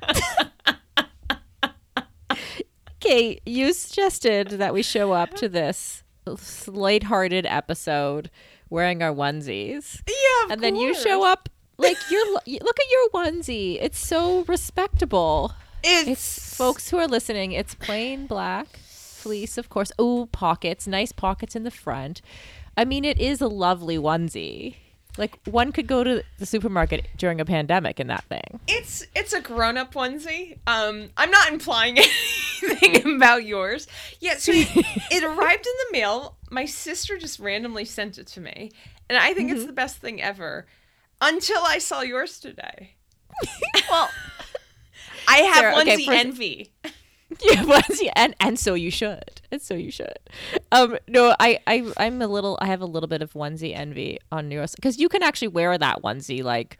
that. okay, you suggested that we show up to this lighthearted episode wearing our onesies. Yeah, and then you show up like you're look at your onesie. It's so respectable. It's, It's folks who are listening. It's plain black fleece, of course. Oh, pockets, nice pockets in the front. I mean, it is a lovely onesie. Like one could go to the supermarket during a pandemic in that thing. It's it's a grown up onesie. Um, I'm not implying anything about yours. Yeah, so it, arrived in the mail. My sister just randomly sent it to me, and I think it's the best thing ever. Until I saw yours today. well, I have Sarah, okay, onesie first- envy. yeah, onesie, and and so you should, and so you should. Um, no, I I I'm a little. I have a little bit of onesie envy on Neuros because you can actually wear that onesie like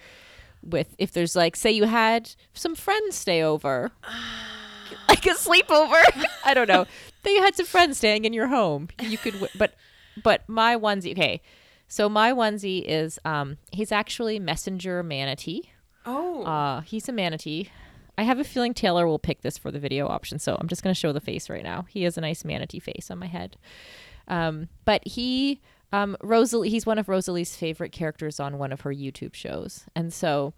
with if there's like say you had some friends stay over, like a sleepover. I don't know. That you had some friends staying in your home. You could, w- but but my onesie. Okay, so my onesie is um he's actually messenger manatee. Oh, Uh, he's a manatee. I have a feeling Taylor will pick this for the video option, so I'm just going to show the face right now. He has a nice manatee face on my head. Um, but he, um, Rosalie, he's one of Rosalie's favorite characters on one of her YouTube shows. And so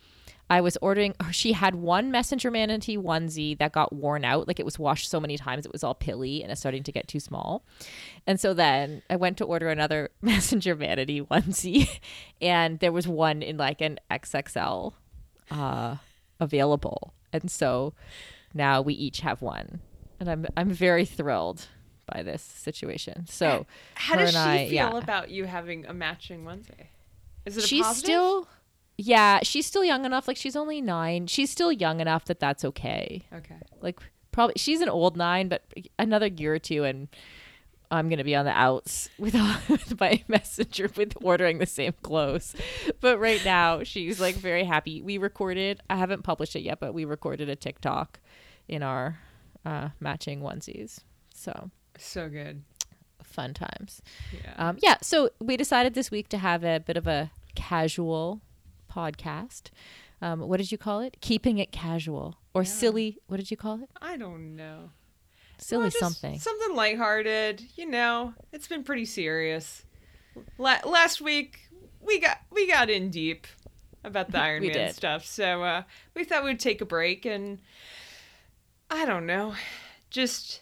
I was ordering, or she had one messenger manatee onesie that got worn out. Like it was washed so many times, it was all pilly and it's starting to get too small. And so then I went to order another messenger manatee onesie, and there was one in like an XXL uh, available, and so now we each have one, and I'm I'm very thrilled by this situation. So how does she I- feel yeah. about you having a matching Wednesday? Is it a she's positive? still, yeah, she's still young enough. Like she's only nine. She's still young enough that that's okay. okay. Like probably she's an old nine, but another year or two, and I'm gonna be on the outs with, with my messenger with ordering the same clothes. But right now, she's like very happy. We recorded. I haven't published it yet, but we recorded a TikTok in our uh, matching onesies. So So good. fun times. Yeah. Um, yeah. So we decided this week to have a bit of a casual podcast. Um, what did you call it? Keeping it casual or silly? What did you call it? I don't know. Silly Well, something. Something lighthearted. You know, it's been pretty serious. La- last week we got we got in deep about the Iron Man did. stuff, so uh, we thought we'd take a break and I don't know, just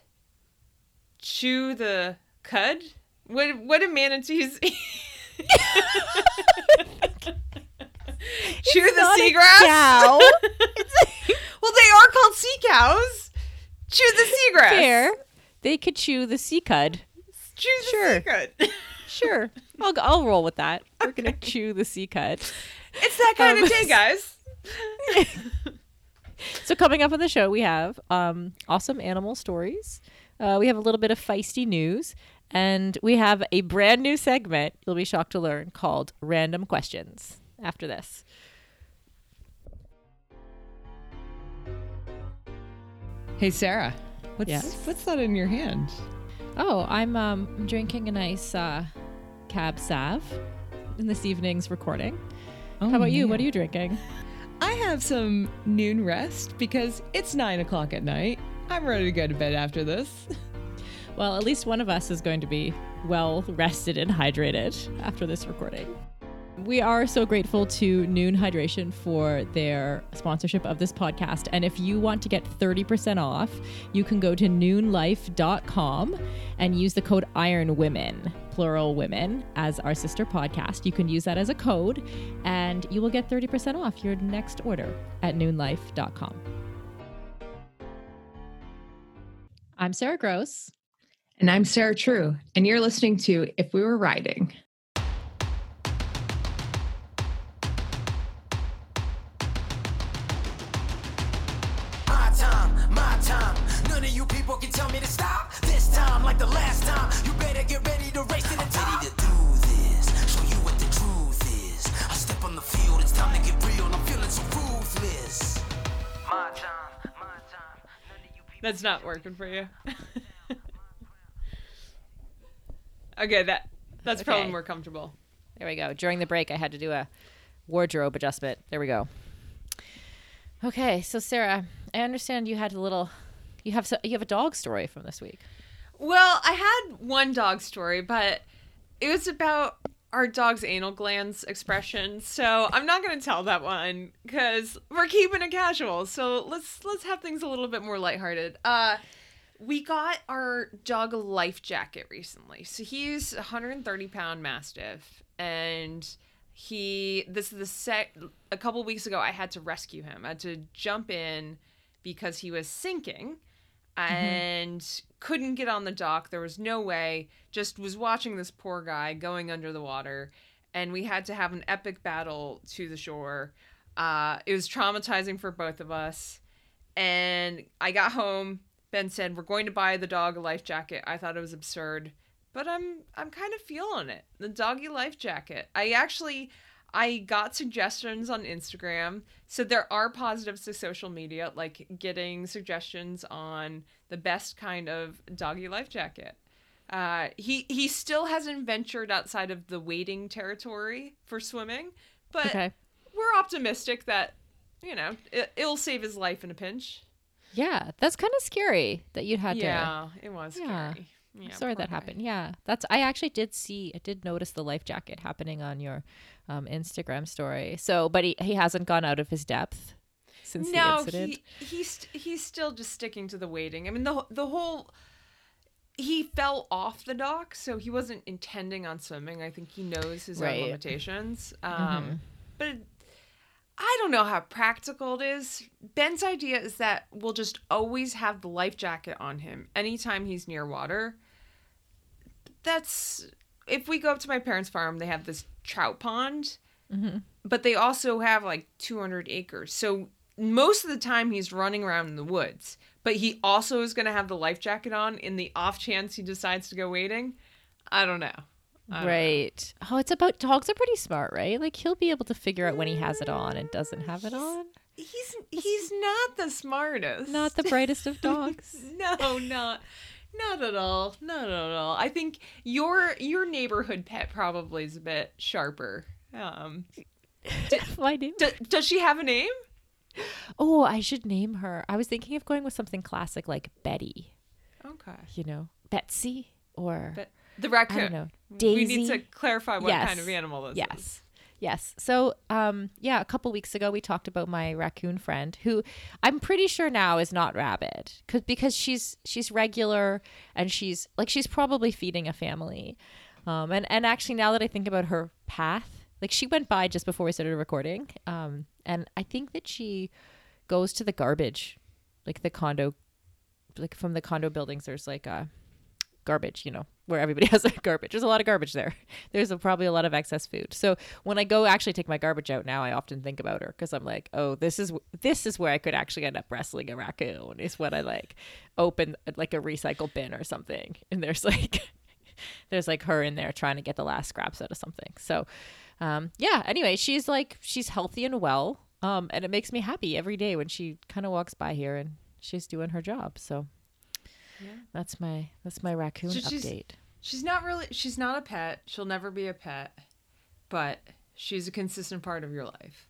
chew the cud. What what do manatees? chew the not a seagrass. cow. well, they are called sea cows. Chew the seagrass. Fair. They could chew the sea cud. Chew the Sure. sea cud. Sure. I'll, I'll roll with that. We're going to chew the sea cud. It's that kind Um, of day, guys. So coming up on the show, we have um, awesome animal stories. Uh, we have a little bit of feisty news, and we have a brand new segment. You'll be shocked to learn called "Random Questions." After this, Hey Sarah, what's Yes? what's that in your hand? oh, I'm um, drinking a nice uh, cab sav in this evening's recording. Oh, How about you? What are you drinking? I have some Nuun rest because it's nine o'clock at night. I'm ready to go to bed after this. Well, at least one of us is going to be well rested and hydrated after this recording. We are so grateful to Nuun Hydration for their sponsorship of this podcast. And if you want to get 30% off, you can go to nuunlife.com and use the code Iron Women, plural women, as our sister podcast. You can use that as a code and you will get 30% off your next order at nuunlife.com. I'm Sarah Gross. And I'm Sarah True, and you're listening to If We Were Riding. You people can tell me to stop. This time, like the last time, you better get ready to race to the top. Ready to do this, show you what the truth is. I step on the field, it's time to get real. I'm feeling so ruthless. My time, my time. None of you people. That's not working for you. okay, that that's probably more comfortable. There we go. During the break, I had to do a wardrobe adjustment. There we go. Okay, so Sarah, I understand you had a little, you have so, you have a dog story from this week. Well, I had one dog story, but it was about our dog's anal glands expression. So I'm not going to tell that one because we're keeping it casual. So let's let's have things a little bit more lighthearted. Uh, we got our dog a life jacket recently. So he's a 130 pound mastiff, and he this is the set. A couple weeks ago, I had to rescue him. I had to jump in because he was sinking and couldn't get on the dock. There was no way. Just was watching this poor guy going under the water, and we had to have an epic battle to the shore. Uh, it was traumatizing for both of us. And I got home. Ben said, "We're going to buy the dog a life jacket." I thought it was absurd, but I'm I'm kind of feeling it. The doggy life jacket. I actually I got suggestions on Instagram. So there are positives to social media, like getting suggestions on the best kind of doggy life jacket. Uh, he he still hasn't ventured outside of the wading territory for swimming, but Okay. we're optimistic that you know it, it'll save his life in a pinch. Yeah, that's kind of scary that you'd had to. Yeah, it was Yeah. scary. Yeah, Sorry that guy. happened. Yeah, that's. I actually did see. I did notice the life jacket happening on your um, Instagram story. So, but he he hasn't gone out of his depth since the No, incident. he he's he's still just sticking to the waiting. I mean the the whole he fell off the dock, so he wasn't intending on swimming. I think he knows his Right. own limitations. Um, But I don't know how practical it is. Ben's idea is that we'll just always have the life jacket on him anytime he's near water. That's if we go up to my parents' farm, they have this trout pond, mm-hmm. but they also have like 200 acres. So most of the time he's running around in the woods, but he also is going to have the life jacket on in the off chance he decides to go wading. I don't know. I don't know. Right. Oh, it's about dogs are pretty smart, right? Like he'll be able to figure out when he has it on and doesn't have it mm, on. He's he's not the smartest. Not the brightest of dogs. no, not not at all. Not at all. I think your your neighborhood pet probably is a bit sharper. Um, My name. d- does she have a name? Oh, I should name her. I was thinking of going with something classic like Betty. Okay. You know, Betsy or But the raccoon. I don't know. We need to clarify what Yes. kind of animal this is. Yes. Yes. So, um, yeah, a couple weeks ago we talked about my raccoon friend, who I'm pretty sure now is not rabid, cause because she's she's regular and she's like she's probably feeding a family, um, and and actually now that I think about her path, like she went by just before we started recording, um, and I think that she goes to the garbage, like the condo, like from the condo buildings. There's like a garbage, you know, where everybody has their garbage. There's a lot of garbage there. There's a, probably a lot of excess food. So when I go actually take my garbage out now, I often think about her because I'm like, oh, this is this is where I could actually end up wrestling a raccoon. Is when I like open like a recycle bin or something, and there's like there's like her in there trying to get the last scraps out of something. So um, yeah. Anyway, she's like she's healthy and well, um, and it makes me happy every day when she kind of walks by here and she's doing her job. So. That's my that's my raccoon So she's- update. She's not really. She's not a pet. She'll never be a pet. But she's a consistent part of your life.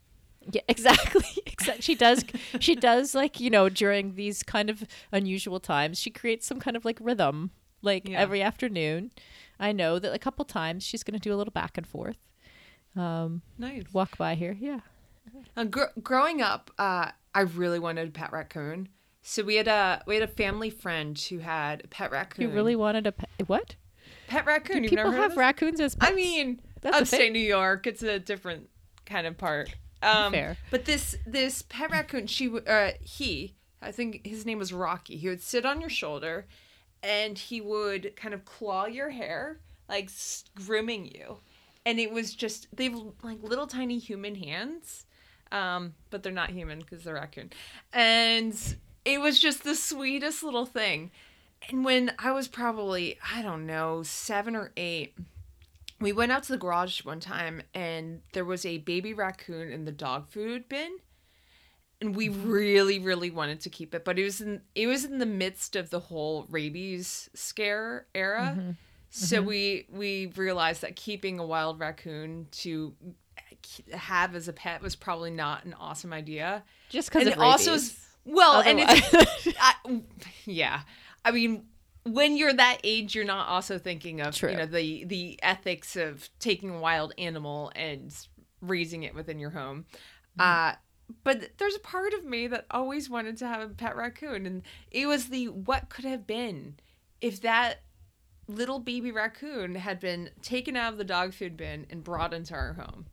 Yeah, exactly. Exactly. She does. she does like you know during these kind of unusual times, she creates some kind of like rhythm. Like Yeah. every afternoon, I know that a couple times she's going to do a little back and forth. Um, Nice. walk by here. Yeah. Uh, gr- growing up, uh, I really wanted a pet raccoon. So we had a we had a family friend who had a pet raccoon. You really wanted a pet? What? pet raccoon? Do people never have raccoons as pets? I mean, That's upstate. New York, it's a different kind of part. Um, Fair. But this this pet raccoon, she uh, he, I think his name was Rocky. He would sit on your shoulder, and he would kind of claw your hair, like grooming you, and it was just they've like little tiny human hands, um, but they're not human because they're raccoon, and it was just the sweetest little thing. And when I was probably, I don't know, seven or eight, we went out to the garage one time and there was a baby raccoon in the dog food bin. And we mm-hmm. really, really wanted to keep it, but it was in it was in the midst of the whole rabies scare era. Mm-hmm. So mm-hmm. we we realized that keeping a wild raccoon to have as a pet was probably not an awesome idea. Just because it also is well, and it's I, yeah. I mean, when you're that age, you're not also thinking of True. you know the the ethics of taking a wild animal and raising it within your home. Mm-hmm. Uh, but there's a part of me that always wanted to have a pet raccoon, and it was the what could have been if that little baby raccoon had been taken out of the dog food bin and brought into our home.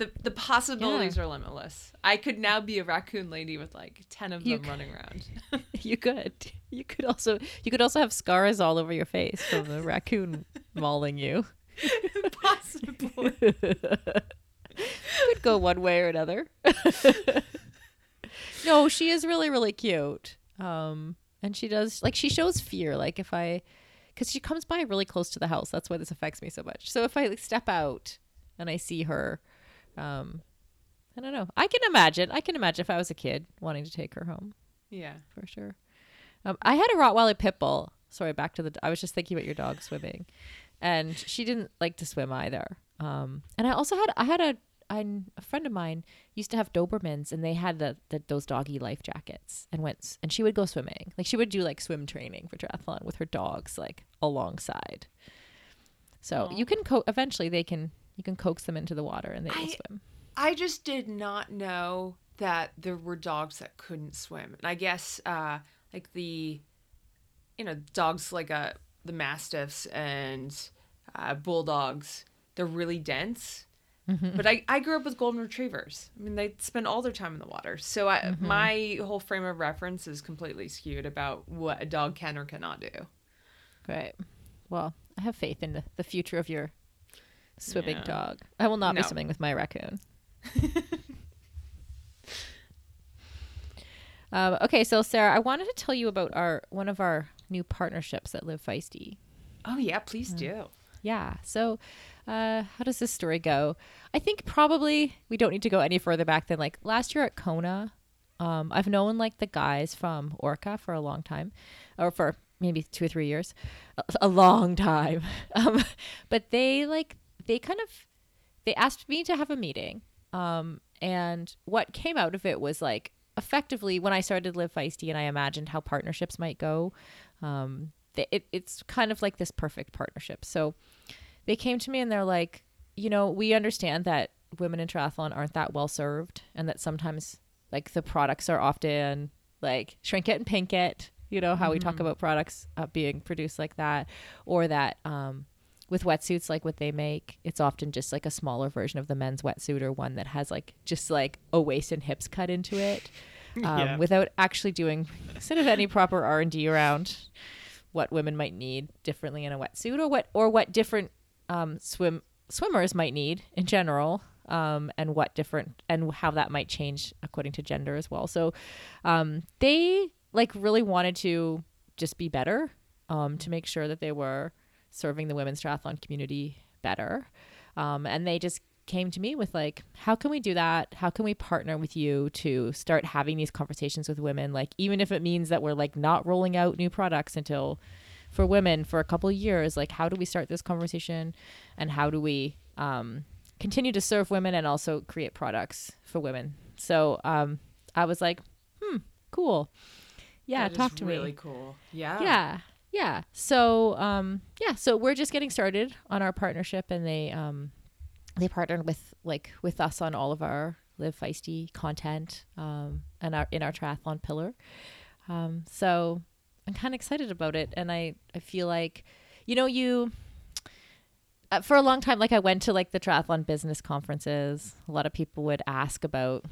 The, the possibilities are limitless. I could now be a raccoon lady with like 10 of them running around. you could. You could also you could also have scars all over your face from the raccoon mauling you. Possibly. could go one way or another. no, she is really really cute. Um, and she does like she shows fear. Like if I, because she comes by really close to the house. That's why this affects me so much. So if I like, step out and I see her, um, I don't know. I can imagine. I can imagine if I was a kid wanting to take her home Yeah. for sure. Um, I had a Rottweiler pit bull. Sorry, back to the. I was just thinking about your dog swimming, and she didn't like to swim either. Um, and I also had I had a I, a friend of mine used to have Dobermans, and they had the, the those doggy life jackets, and went and she would go swimming. Like she would do like swim training for triathlon with her dogs, like alongside. So Aw. you can co- eventually they can you can coax them into the water and they will I- swim. I just did not know that there were dogs that couldn't swim. And I guess uh like the you know, dogs like uh the mastiffs and uh, bulldogs, they're really dense. But I, I grew up with golden retrievers. I mean, they spend all their time in the water. So I, my whole frame of reference is completely skewed about what a dog can or cannot do. Great. Well, I have faith in the, the future of your swimming Yeah. dog. I will not be swimming with my raccoon. um, okay, so Sarah, I wanted to tell you about our one of our new partnerships at Live Feisty. Oh, yeah, please do. Yeah. So, uh, how does this story go? I think probably we don't need to go any further back than like last year at Kona. Um, I've known like the guys from Orca for a long time, or for maybe two or three years, a, a long time. Um, but they like they kind of they asked me to have a meeting. Um, and what came out of it was like effectively when I started Live Feisty and I imagined how partnerships might go. Um, it, it's kind of like this perfect partnership. So they came to me and they're like, you know, we understand that women in triathlon aren't that well served and that sometimes like the products are often like shrink it and pink it, you know, how we talk about products uh, being produced like that, or that um, with wetsuits like what they make, it's often just like a smaller version of the men's wetsuit or one that has like just like a waist and hips cut into it. Um, Yeah. without actually doing sort of any proper R and D around what women might need differently in a wetsuit or what or what different um, swim swimmers might need in general um, and what different and how that might change according to gender as well so um, they like really wanted to just be better um, to make sure that they were serving the women's triathlon community better. Um, and they just came to me with like how can we do that? How can we partner with you to start having these conversations with women? Like even if it means that we're like not rolling out new products until for women for a couple of years like how do we start this conversation? And how do we um, continue to serve women and also create products for women? So um, i was like hmm cool. Yeah That talk to me. really cool. Yeah. yeah yeah. So um yeah so we're just getting started on our partnership and they um they partnered with like with us on all of our live feisty content um and our in our triathlon pillar. Um so i'm kind of excited about it and i i feel like you know you uh, for a long time like i went to like the triathlon business conferences. A lot of people would ask about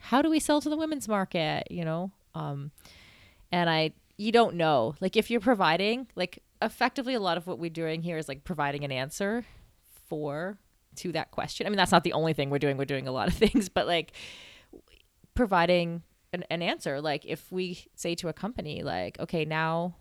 how do we sell to the women's market? You know um and I you don't know like if you're providing like effectively a lot of what we're doing here is like providing an answer for to that question. I mean that's not the only thing we're doing. We're doing a lot of things, but like providing an, an answer like if we say to a company like okay now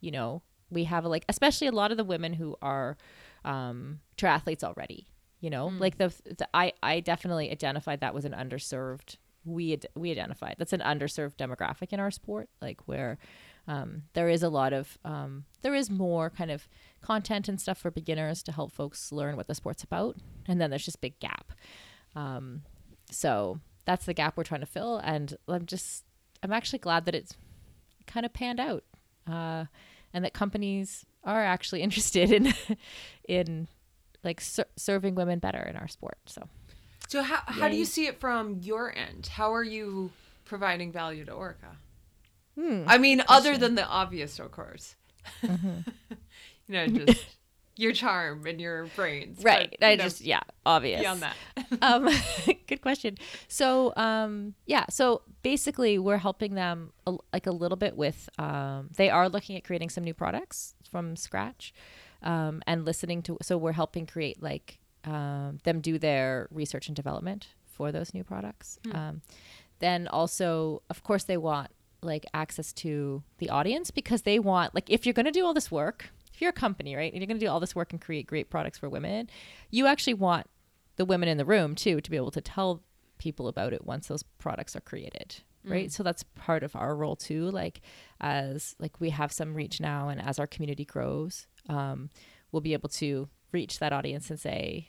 you know we have a, like especially a lot of the women who are um triathletes already you know like the, the i i definitely identified that was an underserved we ad- we identified that's an underserved demographic in our sport like where um, there is a lot of um, there is more kind of content and stuff for beginners to help folks learn what the sport's about and then there's just big gap Um, so that's the gap we're trying to fill, and I'm just I'm actually glad that it's kind of panned out, uh, and that companies are actually interested in in like ser- serving women better in our sport. So So how how do you see it from your end? How are you providing value to Orca? Hmm, I mean, other than the obvious, of course. Mm-hmm. you know, just your charm and your brains. right, but, I know, just yeah, obvious. beyond that. um, good question. So, um, yeah, so basically, we're helping them a, like a little bit with. Um, they are looking at creating some new products from scratch, um, and listening to. So we're helping create like um, them do their research and development for those new products. Um, then also, of course, they want like access to the audience because they want like if you're going to do all this work. If you're a company, right, and you're going to do all this work and create great products for women, you actually want the women in the room too to be able to tell people about it once those products are created right so that's part of our role too like as like we have some reach now and as our community grows um, we'll be able to reach that audience and say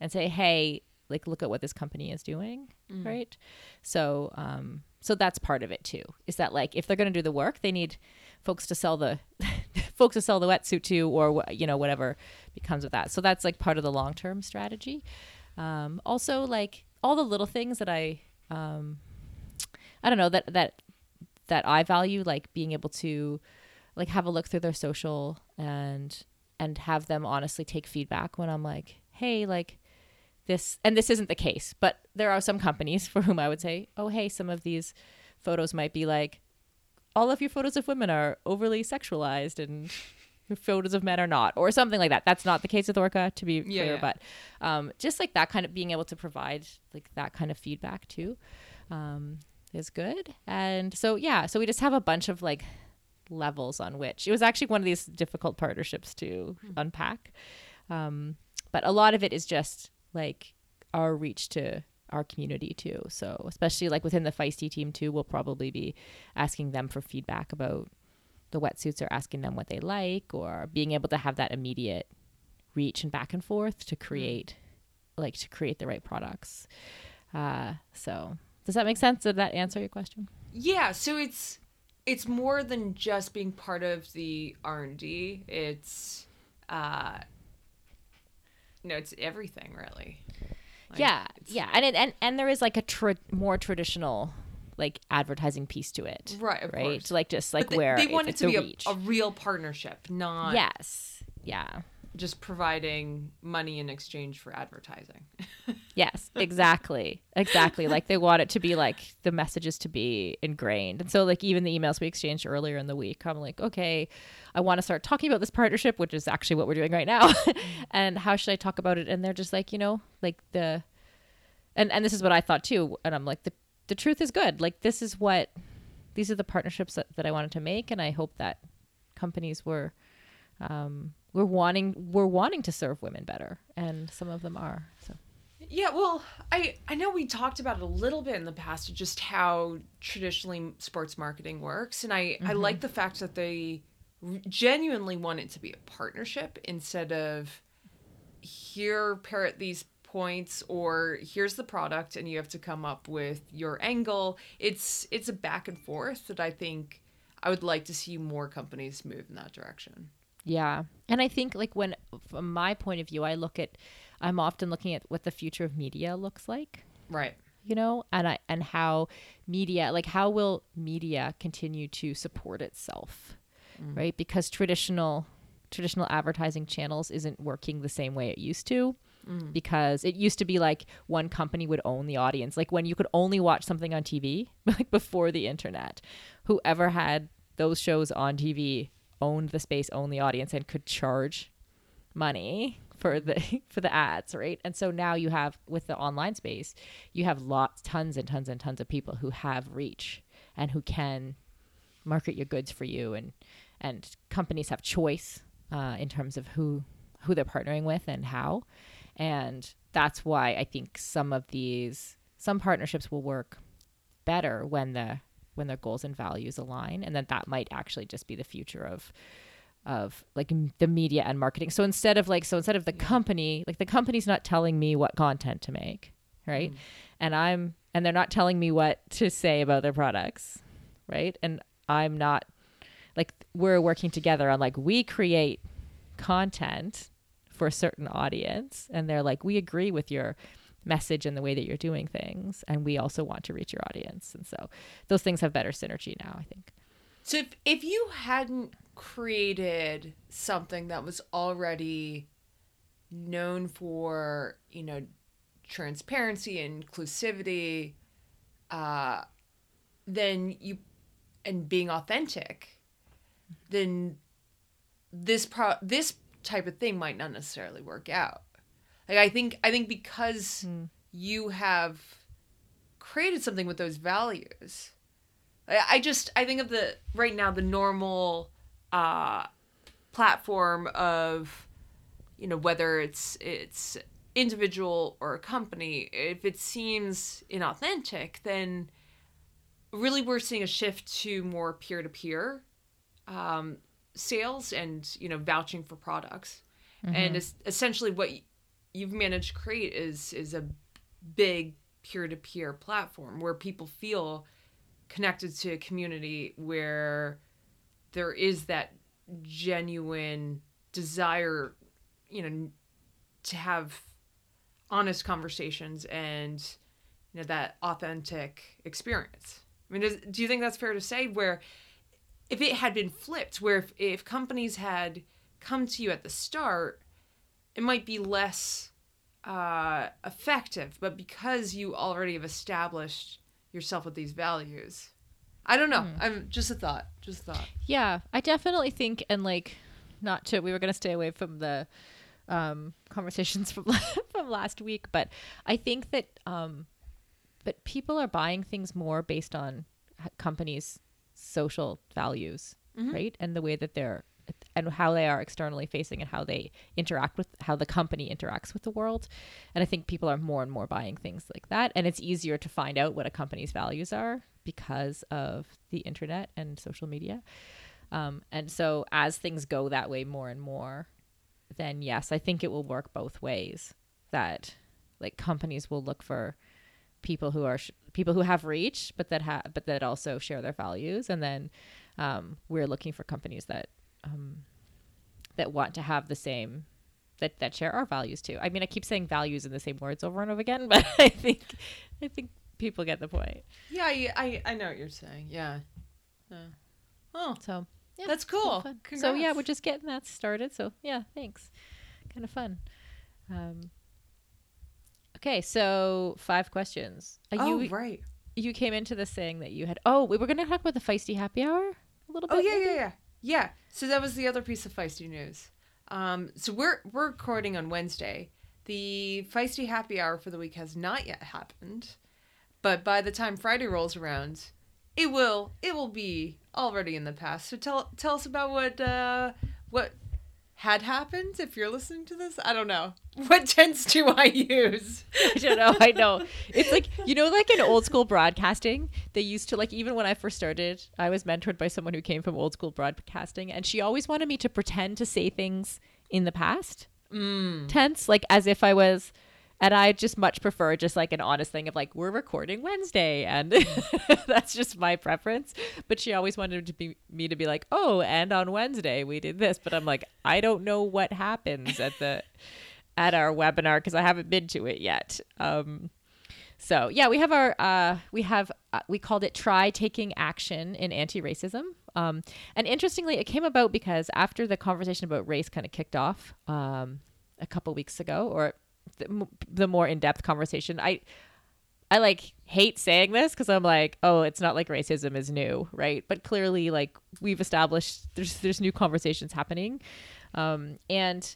and say hey like look at what this company is doing right? So um so that's part of it too is that like if they're going to do the work they need folks to sell the folks to sell the wetsuit to or you know whatever becomes of that. So that's like part of the long term strategy. Um also like all the little things that i um i don't know that that that i value like being able to like have a look through their social and and have them honestly take feedback when i'm like hey like this and this isn't the case but there are some companies for whom i would say oh hey some of these photos might be like all of your photos of women are overly sexualized and your photos of men are not or something like that. That's not the case with orca to be Yeah, clear yeah. but um, just like that kind of being able to provide like that kind of feedback too um, is good. And so yeah so we just have a bunch of like levels on which it was actually one of these difficult partnerships to unpack um, but a lot of it is just like our reach to our community too. So especially like within the feisty team too we'll probably be asking them for feedback about the wetsuits or asking them what they like or being able to have that immediate reach and back and forth to create like to create the right products. Uh, so does that make sense? Did that answer your question? Yeah, so it's it's more than just being part of the R and D. It's uh no, it's everything really. Like, yeah yeah and it, and and there is like a tra- more traditional like advertising piece to it Right, right course. like just like they, where they want it to be a, a real partnership, not yes yeah just providing money in exchange for advertising. Yes, exactly. exactly. Like they want it to be like the messages to be ingrained. And so like even the emails we exchanged earlier in the week, I'm like, okay, I want to start talking about this partnership, which is actually what we're doing right now. and how should I talk about it? And they're just like, you know, like the and and this is what I thought too. And I'm like, the the truth is good. Like this is what these are the partnerships that, that I wanted to make and I hope that companies were um we're wanting we're wanting to serve women better and some of them are. So Yeah, well, I I know we talked about it a little bit in the past, just how traditionally sports marketing works, and I I mm-hmm. like the fact that they genuinely want it to be a partnership instead of here parrot these points or here's the product and you have to come up with your angle. It's it's a back and forth that I think I would like to see more companies move in that direction. Yeah. And I think like when from my point of view, I look at I'm often looking at what the future of media looks like, Right. you know, and I and how media like how will media continue to support itself? Mm. Right? Because traditional traditional advertising channels isn't working the same way it used to mm. because it used to be like one company would own the audience like when you could only watch something on TV like before the internet whoever had those shows on TV owned the space owned the audience and could charge money for the for the ads right? And so now you have with the online space you have lots tons and tons and tons of people who have reach and who can market your goods for you. And and companies have choice uh, in terms of who who they're partnering with and how. And that's why i think some of these some partnerships will work better when the when their goals and values align. And then that might actually just be the future of of like m- the media and marketing. So instead of like so instead of the company like the company's not telling me what content to make right? Mm. And I'm and they're not telling me what to say about their products, right? And I'm not like we're working together on like we create content for a certain audience and they're like we agree with your message and the way that you're doing things and we also want to reach your audience. And so those things have better synergy now i think. So if if you hadn't created something that was already known for, you know, transparency, inclusivity, uh, then you and being authentic, then this pro this type of thing might not necessarily work out. Like I think I think because you have created something with those values. I I just I think of the right now the normal uh platform of you know whether it's it's individual or a company if it seems inauthentic then really we're seeing a shift to more peer-to-peer um, sales and you know vouching for products. And es- essentially what you've managed to create is is a big peer-to-peer platform where people feel connected to a community where there is that genuine desire you know to have honest conversations and you know that authentic experience. I mean do you think that's fair to say where if it had been flipped where if, if companies had come to you at the start it might be less uh, effective but because you already have established yourself with these values i don't know. I'm just a thought just a thought. Yeah, I definitely think, and like, not to, we were going to stay away from the um, conversations from from last week, but I think that, um, but people are buying things more based on companies' social values, right, and the way that they're and how they are externally facing and how they interact with how the company interacts with the world. And I think people are more and more buying things like that. And it's easier to find out what a company's values are because of the internet and social media. Um, and so as things go that way more and more, then yes, I think it will work both ways. That like companies will look for people who are sh- people who have reach, but that have but that also share their values, and then um, we're looking for companies that um, that want to have the same that that share our values too. I mean, I keep saying values in the same words over and over again, but I think I think people get the point. yeah I, I i know what you're saying yeah yeah. oh So yeah, That's cool. So yeah, we're just getting that started. So yeah, thanks. Kind of fun. Um, okay, so five questions. Uh, oh you right you came into this saying that you had. Oh, we were going to talk about the feisty happy hour a little bit. Oh yeah, maybe? yeah, yeah, yeah. So that was the other piece of feisty news. Um, so we're we're recording on Wednesday. The feisty happy hour for the week has not yet happened, but by the time Friday rolls around, it will it will be already in the past. So tell tell us about what uh, what had happened. If you're listening to this, I don't know what tense do I use. I don't know. I know. It's like you know, like in old school broadcasting, they used to like even when I first started, I was mentored by someone who came from old school broadcasting, and she always wanted me to pretend to say things in the past tense, like as if I was. And I just much prefer just like an honest thing of like we're recording Wednesday, and that's just my preference. But she always wanted to be me to be like, oh, and on Wednesday we did this. But I'm like, I don't know what happens at the at our webinar because I haven't been to it yet. Um, so yeah, we have our uh, we have uh, we called it try taking action in anti-racism. Um, and interestingly, it came about because after the conversation about race kind of kicked off um, a couple weeks ago, or the, more in-depth conversation, I I like hate saying this because I'm like, oh, it's not like racism is new, right? But clearly, like we've established, there's there's new conversations happening, um, and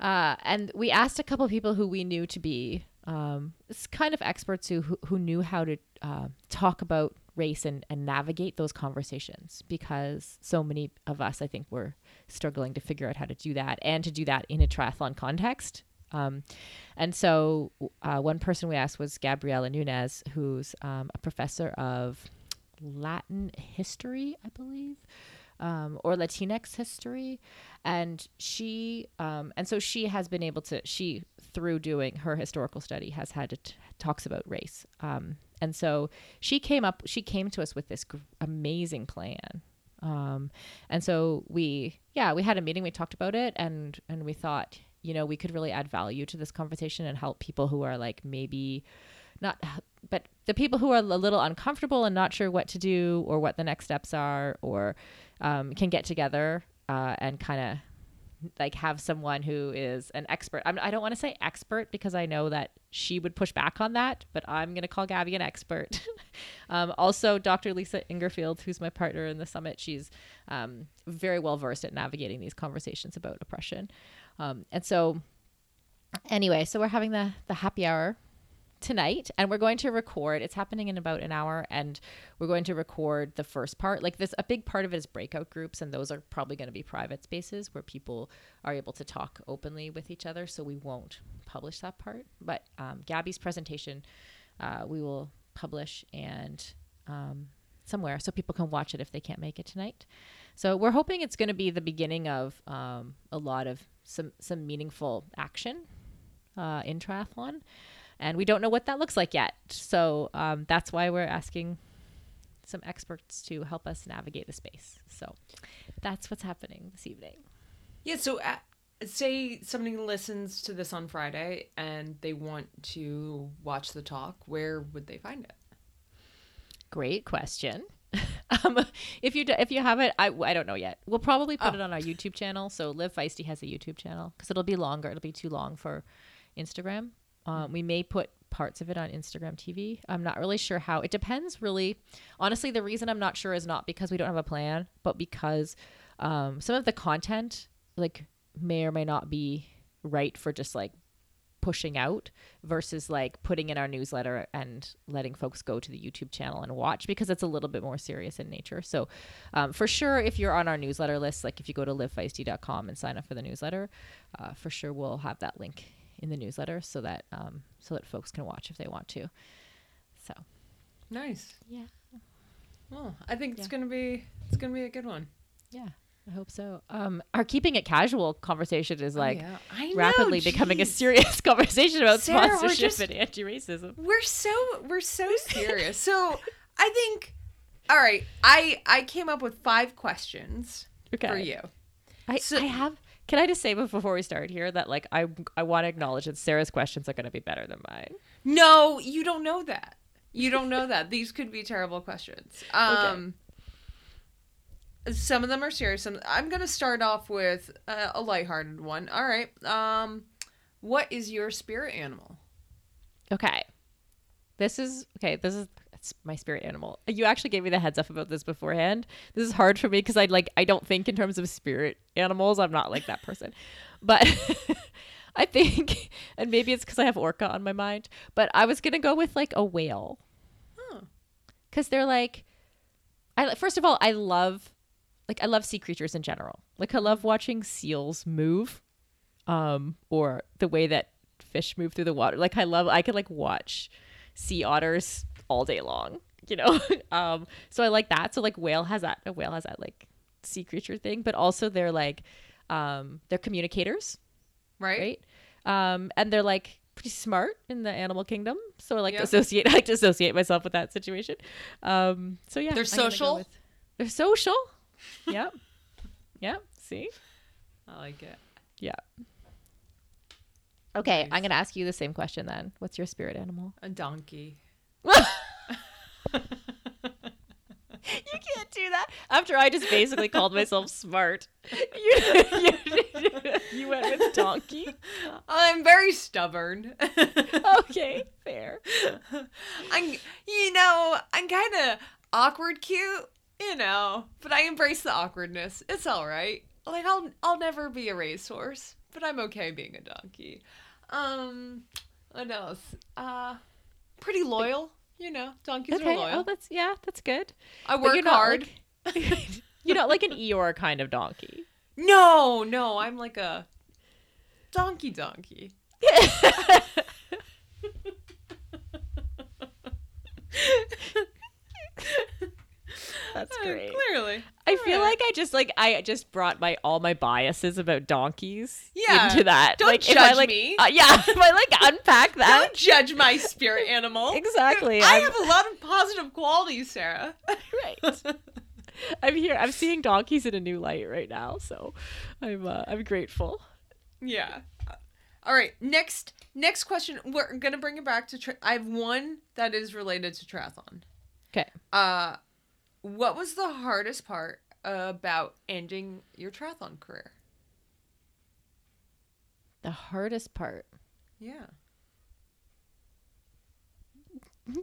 uh, and we asked a couple people who we knew to be um, s- kind of experts who who, who knew how to uh, talk about race and, and navigate those conversations because so many of us, I think, were struggling to figure out how to do that and to do that in a triathlon context. Um, and so uh, one person we asked was Gabriela Nunez, who's um, a professor of Latin history, I believe, um, or Latinx history, and she um, and so she has been able to she through doing her historical study has had t- talks about race, um, and so she came up she came to us with this gr- amazing plan. Um, and so we, yeah, we had a meeting. We talked about it, and and we thought, you know, we could really add value to this conversation and help people who are like maybe not but the people who are a little uncomfortable and not sure what to do or what the next steps are or um, can get together uh, and kind of like have someone who is an expert. I'm, I don't want to say expert because I know that she would push back on that, but I'm going to call Gabby an expert. um, also, Dr. Lisa Ingarfield, who's my partner in the summit, she's um, very well versed at navigating these conversations about oppression. Um, and so, anyway, so we're having the the happy hour tonight and we're going to record it's happening in about an hour and we're going to record the first part. Like this a big part of it is breakout groups and those are probably going to be private spaces where people are able to talk openly with each other so we won't publish that part. But um, gabby's presentation uh, we will publish and um, somewhere so people can watch it if they can't make it tonight. So we're hoping it's going to be the beginning of um, a lot of some some meaningful action uh, in triathlon and we don't know what that looks like yet. So um, that's why we're asking some experts to help us navigate the space. So that's what's happening this evening. Yeah, so uh, say somebody listens to this on Friday and they want to watch the talk, where would they find it? Great question. um, if you do, if you haven't, I, I don't know yet. We'll probably put Oh. it on our YouTube channel. So Live Feisty has a YouTube channel because it'll be longer. It'll be too long for Instagram. Um, we may put parts of it on Instagram TV. I'm not really sure how. It depends really. Honestly, the reason I'm not sure is not because we don't have a plan, but because um, some of the content like may or may not be right for just like pushing out versus like putting in our newsletter and letting folks go to the YouTube channel and watch because it's a little bit more serious in nature. So, um, for sure, if you're on our newsletter list, like if you go to livefeisty.com and sign up for the newsletter, uh, for sure we'll have that link in the newsletter so that um, so that folks can watch if they want to. So, Nice. yeah, Well, I think it's gonna be it's gonna be a good one. yeah, I hope so. Um, our keeping it casual conversation is like. Oh, yeah. Know, Rapidly becoming a serious conversation about Sarah, sponsorship just- and anti-racism. We're so we're so serious. so I think all right, I I came up with five questions for you. I, So- I have. Can I just say before we start here that like I I want to acknowledge that Sarah's questions are going to be better than mine. No, you don't know that. You don't know that. These could be terrible questions. Um some of them are serious. Some I'm going to start off with uh, a lighthearted one. All right. Um what is your spirit animal? Okay, this is okay. This is it's my spirit animal. You actually gave me the heads up about this beforehand. This is hard for me because I like I don't think in terms of spirit animals. I'm not like that person, but. I think, and maybe it's because I have orca on my mind, but I was gonna go with like a whale. Because they're like i first of all i love like i love sea creatures in general like i love watching seals move um or the way that fish move through the water like i love i could like watch sea otters all day long you know um so i like that so like whale has that a whale has that like sea creature thing but also they're like um they're communicators Right? right? Um, and they're like pretty smart in the animal kingdom, so I like to Yeah. associate. I like to associate myself with that situation. Um, so yeah, They're go social? with- they're social. Yep. Yep. See. I like it. Yeah. Okay, Nice. I'm gonna ask you the same question then. What's your spirit animal? A donkey. You can't do that after I just basically called myself smart. You, you, you went with donkey. I'm very stubborn. Okay, fair. I'm, you know, I'm kind of awkward cute, you know, but I embrace the awkwardness. It's all right. Like I'll, I'll never be a racehorse, but I'm okay being a donkey. Um, what else? Uh, pretty loyal, you know. Donkeys Okay. are loyal. Oh, that's yeah, that's good. I work you're not hard. like- you're not like an Eeyore kind of donkey. No, no, I'm like a donkey donkey. That's Uh, great. Clearly. I feel like I just like I just brought my all my biases about donkeys Yeah. into that. Don't like if I judge like me. uh, yeah, if I like unpack that Don't judge my spirit animal. exactly. I I'm- have a lot of positive qualities, Sarah. right. I'm here. I'm seeing donkeys in a new light right now, so I'm uh, I'm grateful. Yeah. All right. Next next question. We're gonna bring it back to. Tri- I have one that is related to triathlon. Okay. Uh, what was the hardest part about ending your triathlon career? The hardest part. Yeah.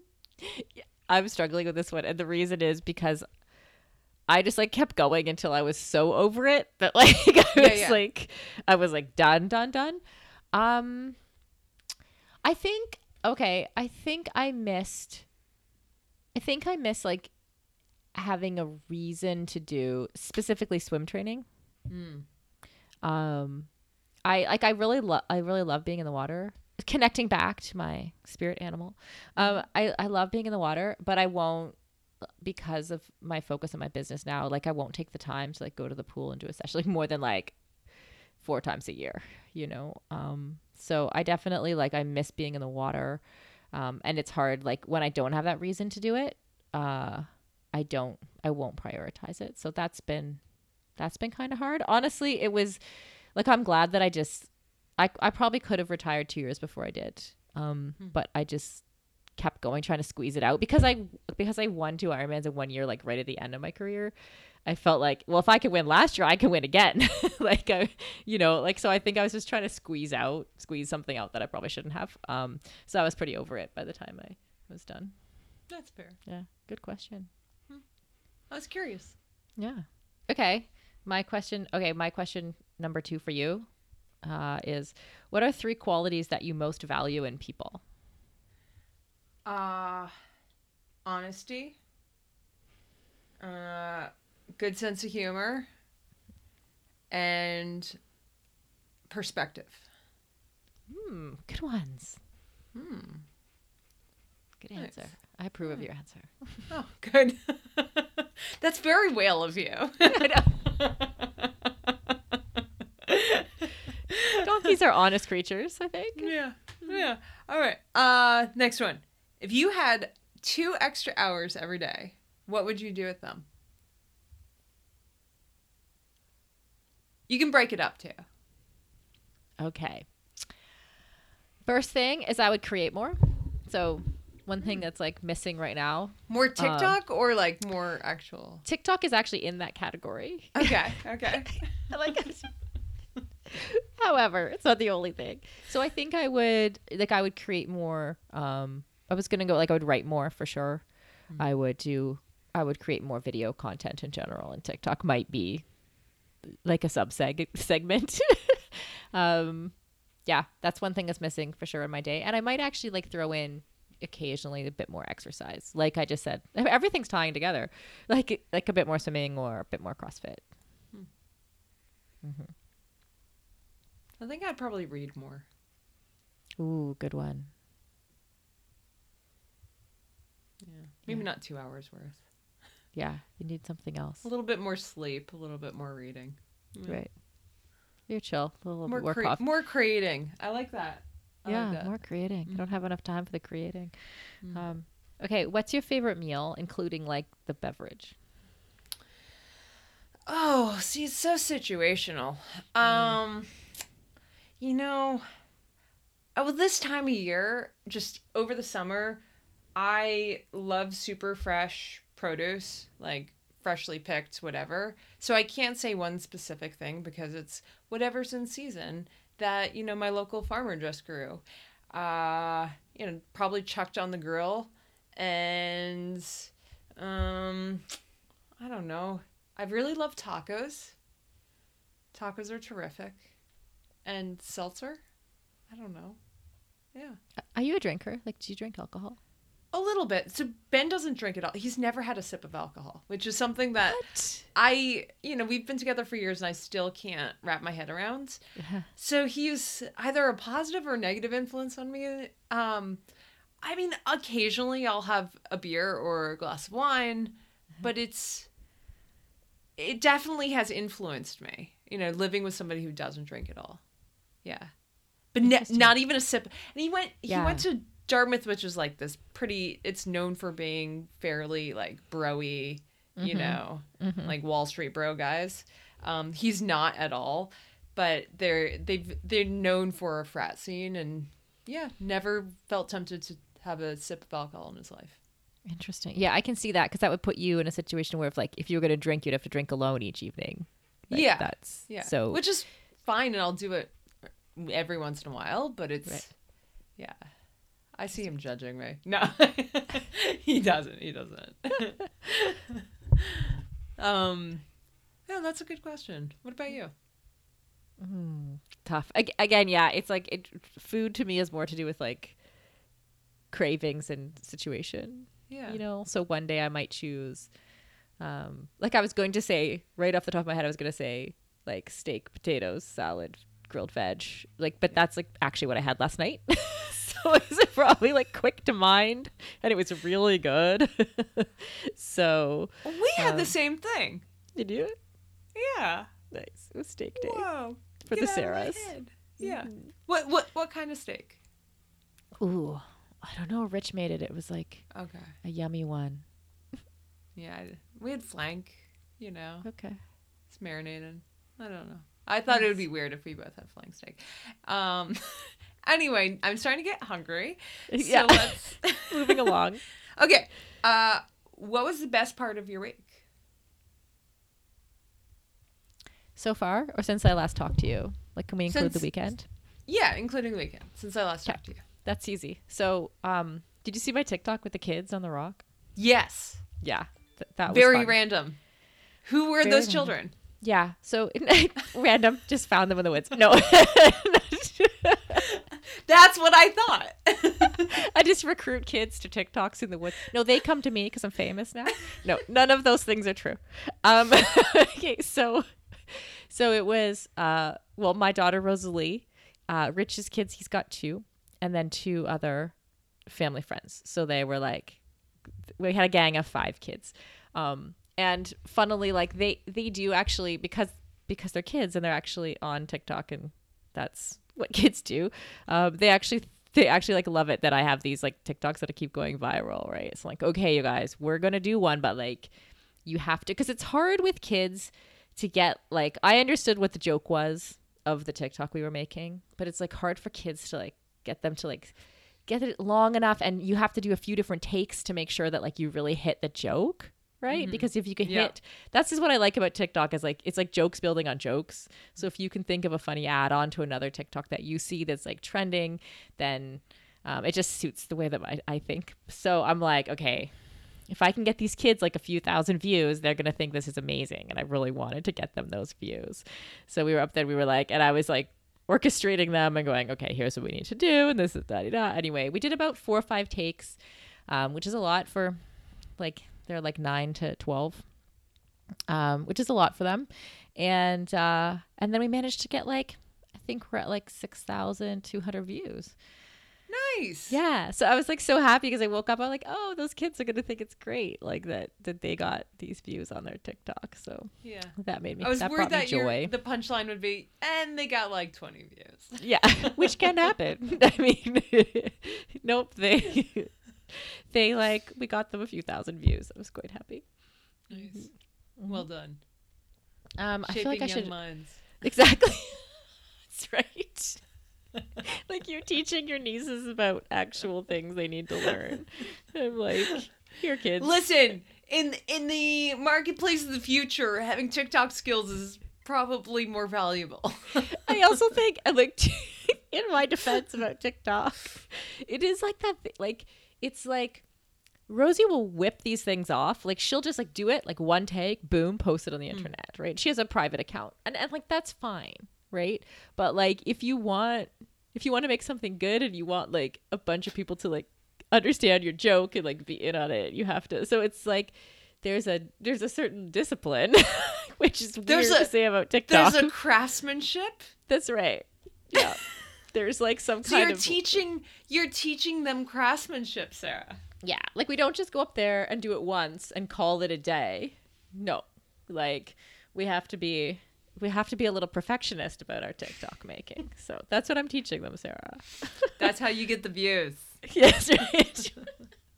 I'm struggling with this one, and the reason is because I just like kept going until I was so over it that like I was yeah. like I was like done, done, done. Um, I think okay. I think I missed. I think I missed like having a reason to do specifically swim training. Um, I like I really love I really love being in the water. Connecting back to my spirit animal. Um, I I love being in the water, but I won't because of my focus on my business now. Like I won't take the time to like go to the pool and do a session like more than like four times a year. You know. Um, so I definitely like I miss being in the water, um, and it's hard. Like when I don't have that reason to do it, uh, I don't I won't prioritize it. So that's been that's been kind of hard. Honestly, it was like I'm glad that I just I I probably could have retired 2 years before I did. Um but I just kept going trying to squeeze it out because I because I won two Ironmans in one year like right at the end of my career. I felt like, well, if I could win last year, I can win again. like, I, you know, like so. I think I was just trying to squeeze out, squeeze something out that I probably shouldn't have. Um, so I was pretty over it by the time I was done. That's fair. Yeah, good question. I was curious. Yeah. Okay. My question. Okay, my question number two for you uh, is: What are three qualities that you most value in people? Uh, honesty. Uh, good sense of humor. And perspective. Hmm. Good ones. Hmm. Good Nice. answer. I approve of your answer. Oh, good. That's very whale of you. Donkeys are honest creatures. I think. yeah. Yeah. All right. Uh, next one. If you had two extra hours every day, what would you do with them? You can break it up too. Okay. First thing is I would create more. So one Hmm. thing that's like missing right now. More TikTok or like more actual? TikTok is actually in that category. Okay. Okay. I like it. However, it's not the only thing. So I think I would like I would create more um I was going to go like I would write more for sure. I would do I would create more video content in general and TikTok might be like a subseg segment. um yeah, that's one thing that's missing for sure in my day. And I might actually like throw in occasionally a bit more exercise. Like I just said, everything's tying together. Like like a bit more swimming or a bit more CrossFit. Hmm. Mm-hmm. I think I'd probably read more. Ooh, good one. Yeah. Maybe not two hours worth. Yeah, you need something else. A little bit more sleep, a little bit more reading. Right. You're chill. A little More bit more coffee. more creating. I like that. I like yeah, that. more creating. I don't have enough time for the creating. Mm. Um, okay, what's your favorite meal, including like the beverage? Oh, see, it's so situational. Um, you know, oh, well, this time of year, just over the summer, I love super fresh produce, like freshly picked, whatever. So I can't say one specific thing because it's whatever's in season that you know my local farmer just grew. Uh, you know, probably chucked on the grill, and um, I don't know. I really love tacos. Tacos are terrific. And seltzer? I don't know. Yeah. Are you a drinker? Like, do you drink alcohol? A little bit. So Ben doesn't drink at all. He's never had a sip of alcohol, which is something that What? I, you know, we've been together for years and I still can't wrap my head around. So he's either a positive or negative influence on me. Um, I mean, occasionally I'll have a beer or a glass of wine, but it's it definitely has influenced me. You know, living with somebody who doesn't drink at all. Yeah, but ne- not even a sip. And he went. He Yeah. went to Dartmouth, which is like this pretty. It's known for being fairly like broy. You know, like Wall Street bro guys. Um, he's not at all, but they're they've they're known for a frat scene, and yeah, never felt tempted to have a sip of alcohol in his life. Interesting. Yeah, I can see that because that would put you in a situation where if like if you were going to drink, you'd have to drink alone each evening. Like, Yeah. that's Yeah. So which is fine, and I'll do it every once in a while. But it's Right. yeah. I see him judging me. No, he doesn't. He doesn't. um, yeah, that's a good question. What about you? tough. Ag- Again, yeah, it's like it, food to me is more to do with like cravings and situation. Yeah, You know, so one day I might choose, um, like I was going to say right off the top of my head, I was going to say like steak, potatoes, salad, grilled veg. Like, but that's like actually what I had last night. so it's probably like quick to mind, and it was really good. so we had the Um, same thing. did you? Yeah. Nice. It was steak day. Whoa. For the Get my Sarahs. head. Yeah. What what what kind of steak? Ooh, I don't know. Rich made it. It was like Okay. a yummy one. Yeah, we had flank. You know, Okay. it's marinated. I don't know. I thought it would be weird if we both had flank steak. Um. anyway, I'm starting to get hungry. Yeah. Let's. Moving along. okay. Uh, what was the best part of your week? So far, or since I last talked to you? Like, can we include the weekend? Yeah, including the weekend since I last Okay. talked to you. That's easy. So, um, did you see my TikTok with the kids on the rock? Yes. Yeah, th- that was Very fun. random. Who were Very those random. children? Yeah. So random, just found them in the woods. No, That's what I thought. I just recruit kids to TikToks in the woods. No, they come to me because I'm famous now. No, none of those things are true. Um, okay, so so it was uh, well, my daughter Rosalie, uh, Rich's kids. He's got two, and then two other family friends. So they were like, we had a gang of five kids, um, and funnily, like they they do actually because because they're kids and they're actually on TikTok and that's what kids do. Um, they actually they actually like love it that I have these like TikToks that I keep going viral, right? It's like, okay, you guys, we're gonna do one, but like you have to because it's hard with kids to get like I understood what the joke was of the TikTok we were making, but it's like hard for kids to like get them to like get it long enough and you have to do a few different takes to make sure that like you really hit the joke right? Because if you can Yeah. hit that's just what i like about tiktok is like it's like jokes building on jokes. So if you can think of a funny add on to another tiktok that you see that's like trending then um, it just suits the way that I, I think. So i'm like okay if i can get these kids like a few thousand views they're gonna think this is amazing and i really wanted to get them those views. So we were up there we were like and i was like orchestrating them and going, okay, here's what we need to do, and this is da da da. Anyway, we did about four or five takes, um, which is a lot for like they're like nine to twelve, um, which is a lot for them, and uh, and then we managed to get like I think we're at like six thousand two hundred views. nice. Yeah, so I was like so happy because I woke up. I'm like, oh, those kids are gonna think it's great, like that that they got these views on their TikTok. So Yeah. that made me. I was that worried that your, joy. the punchline would be, and they got like 20 views. Yeah, which can happen. I mean, nope. They they like we got them a few thousand views. I was quite happy. Nice. Well done. Um, I feel like I should minds. exactly. That's right. like you're teaching your nieces about actual things they need to learn. I'm like, here, kids. Listen, in in the marketplace of the future, having TikTok skills is probably more valuable. I also think, like, in my defense about TikTok, it is like that. Like, it's like Rosie will whip these things off. Like, she'll just like do it, like one take, boom, post it on the mm. internet, right? She has a private account, and and like that's fine, right? But like, if you want, if you want to make something good, and you want like a bunch of people to like understand your joke and like be in on it, you have to. So it's like. There's a there's a certain discipline, which is There's weird a- to say about TikTok. There's a craftsmanship. That's right. Yeah. There's like some So kind you're of teaching you're teaching them craftsmanship, Sarah. yeah, like we don't just go up there and do it once and call it a day. No, Like we have to be we have to be a little perfectionist about our TikTok making. So that's what I'm teaching them, Sarah. That's how you get the views. yes, right.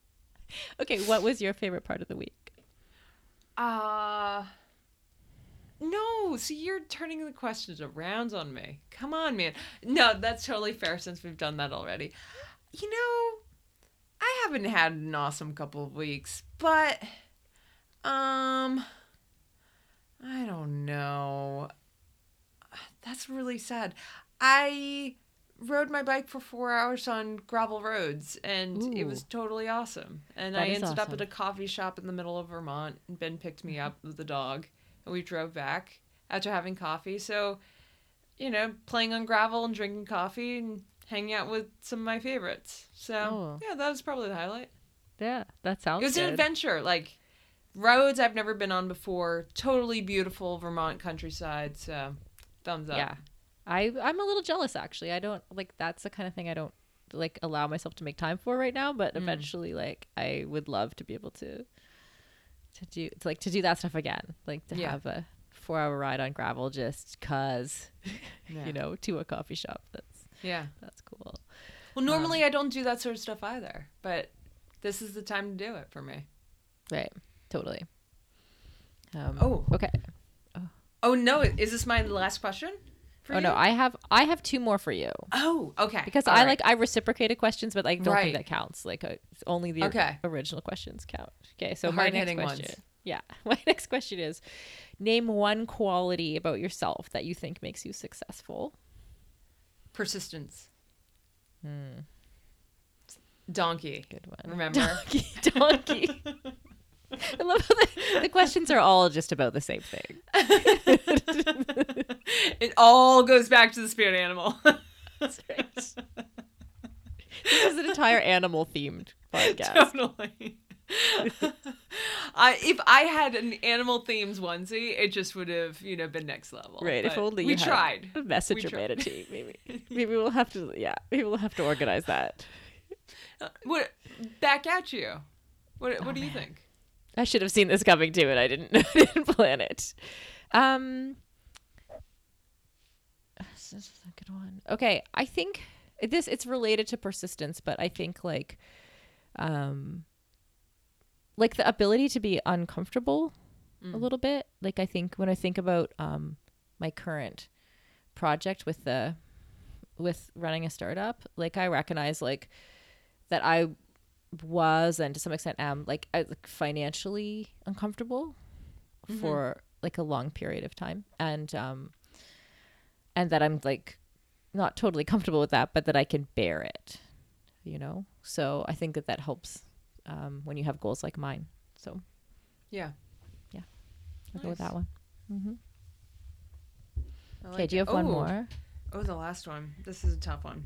okay, what was your favorite part of the week? Uh no, see you're turning the questions around on me. Come on, man. No, that's totally fair since we've done that already. You know, I haven't had an awesome couple of weeks, but um I don't know. That's really sad. I rode my bike for four hours on gravel roads and it was totally awesome. And That I ended up at a coffee shop in the middle of Vermont and Ben picked me up with the dog and we drove back after having coffee. So, you know, playing on gravel and drinking coffee and hanging out with some of my favorites. So, Oh. yeah, that was probably the highlight. Yeah, that sounds It was good. an adventure, like roads I've never been on before. Totally beautiful Vermont countryside. So, thumbs up. Yeah. I I'm a little jealous actually. I don't like that's the kind of thing I don't like allow myself to make time for right now, but Mm. eventually like I would love to be able to to do to like to do that stuff again. Like to Yeah. have a 4-hour ride on gravel just cuz Yeah. you know, to a coffee shop. That's Yeah. that's cool. Well, normally I don't do that sort of stuff either, but this is the time to do it for me. Right. Totally. Um, Oh. okay. Oh no, is this my last question? Oh no. I have I have two more for you. Oh, okay. because All I right. like I reciprocated questions, but like don't Right. think that counts. Like uh, only the Okay. original questions count. Okay, so The my next question. ones. Yeah, my next question is: Name one quality about yourself that you think makes you successful. persistence. Hmm. Donkey. Good one. Remember? Donkey. Donkey. I love how the, the questions are all just about the same thing. it all goes back to the spirit animal. That's right. this is an entire animal themed podcast. totally. I if I had an animal themes onesie, it just would have you know been next level. Right, if But only we you had tried. a messenger tried. manatee. Maybe, maybe we'll have to. Yeah, maybe we'll have to organize that. Uh, what back at you? What Oh, what do you think? I should have seen this coming too, and I didn't, I didn't plan it. Um, this is a good one. Okay, I think this it's related to persistence, but I think like, um, like the ability to be uncomfortable a little bit. Like I think when I think about um my current project with the with running a startup, like I recognize like that I was and to some extent am like, I, like financially uncomfortable for like a long period of time and um and that I'm like not totally comfortable with that but that I can bear it you know so I think that that helps um when you have goals like mine so Yeah. Yeah i'll go with that one I okay like do you it. have one Oh, more Oh, the last one. This is a tough one.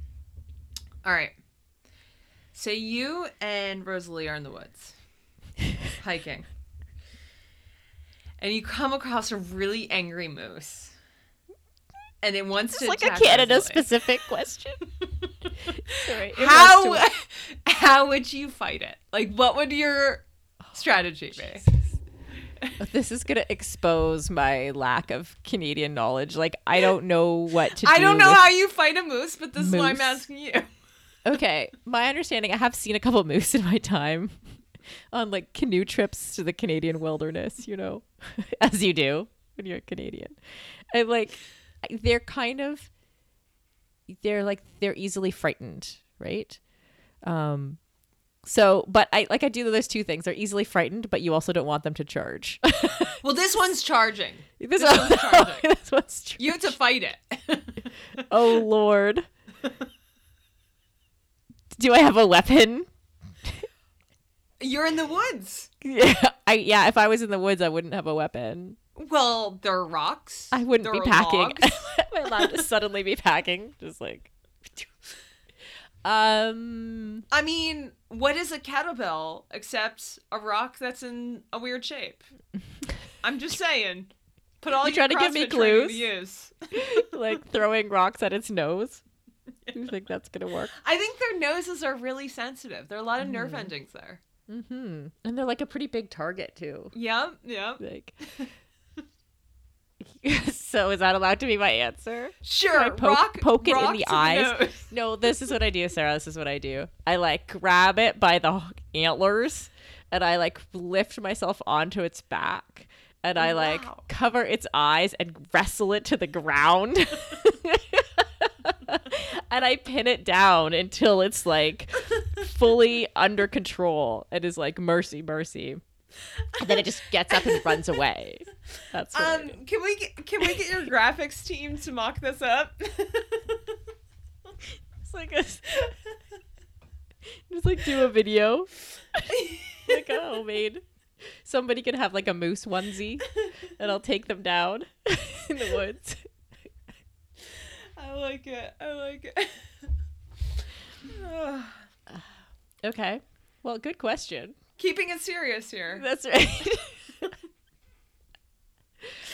All right. So you and Rosalie are in the woods hiking. And you come across a really angry moose. And it wants to it's like a Canada Rosalie. specific question Sorry, How how would you fight it? Like what would your oh, strategy be? this is gonna expose my lack of Canadian knowledge. Like I don't know what to do. I don't know how you fight a moose, but this is why I'm asking you. Okay, my understanding. I have seen a couple moose in my time on like canoe trips to the Canadian wilderness. You know, as you do when you're a Canadian, and like they're kind of they're like they're easily frightened, right? Um. So, but I like I do those two things. They're easily frightened, but you also don't want them to charge. Well, this one's charging. this, This one's charging. this one's tr- You have to fight it. Oh Lord. Do I have a weapon? You're in the woods. Yeah, I yeah. If I was in the woods, I wouldn't have a weapon. Well, there are rocks. I wouldn't there be packing. logs. Am I allowed to suddenly be packing? Just like, um, I mean, what is a kettlebell except a rock that's in a weird shape? I'm just saying. Put all You your trying to give me CrossFit training to clues? like throwing rocks at its nose. You think that's gonna work? I think their noses are really sensitive. There are a lot of nerve Mm-hmm. endings there. Mm-hmm. And they're like a pretty big target too. Yep, yep. Like, so is that allowed to be my answer? Sure. I poke, rock, poke it rock in the eyes. nose. no, this is what I do, Sarah. This is what I do. I like grab it by the antlers and I like lift myself onto its back and I like Wow. cover its eyes and wrestle it to the ground. and I pin it down until it's like fully under control and is like mercy, mercy. And then it just gets up and runs away. That's Um, can we get, can we get your graphics team to mock this up? It's like a, just like do a video, like a homemade. Somebody could have like a moose onesie, and I'll take them down in the woods. I like it. I like it. Okay. Well, good question. Keeping it serious here. That's right.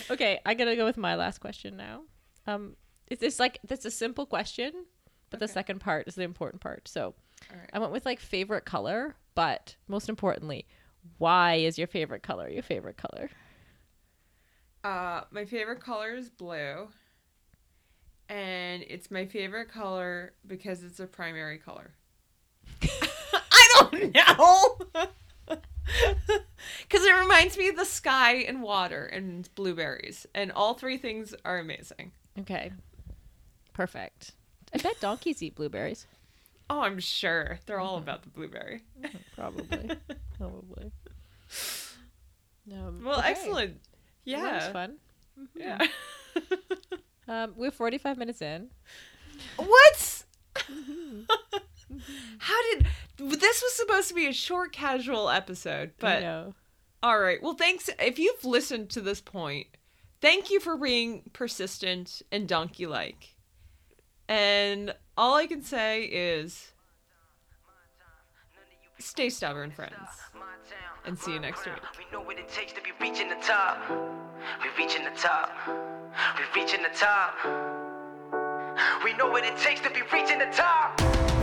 okay, I gotta go with my last question now. Um, it's this like that's a simple question, but the second part is the important part. So, right. I went with like favorite color, but most importantly, why is your favorite color your favorite color? Uh, my favorite color is blue. And it's my favorite color because it's a primary color. I don't know. Because it reminds me of the sky and water and blueberries. And all three things are amazing. Okay. Perfect. I bet donkeys eat blueberries. Oh, I'm sure. They're all about the blueberry. Probably. Probably. Um, Well, okay. excellent. Well, that was Yeah. fun. Yeah. Um, we're 45 minutes in. What? How did this was supposed to be a short casual episode, but know. all right. Well, thanks if you've listened to this point. Thank you for being persistent and donkey like. And all I can say is stay stubborn, friends. And see you next week. We know what it takes to be reaching the top. We reaching the top. We reaching the top. We know what it takes to be reaching the top.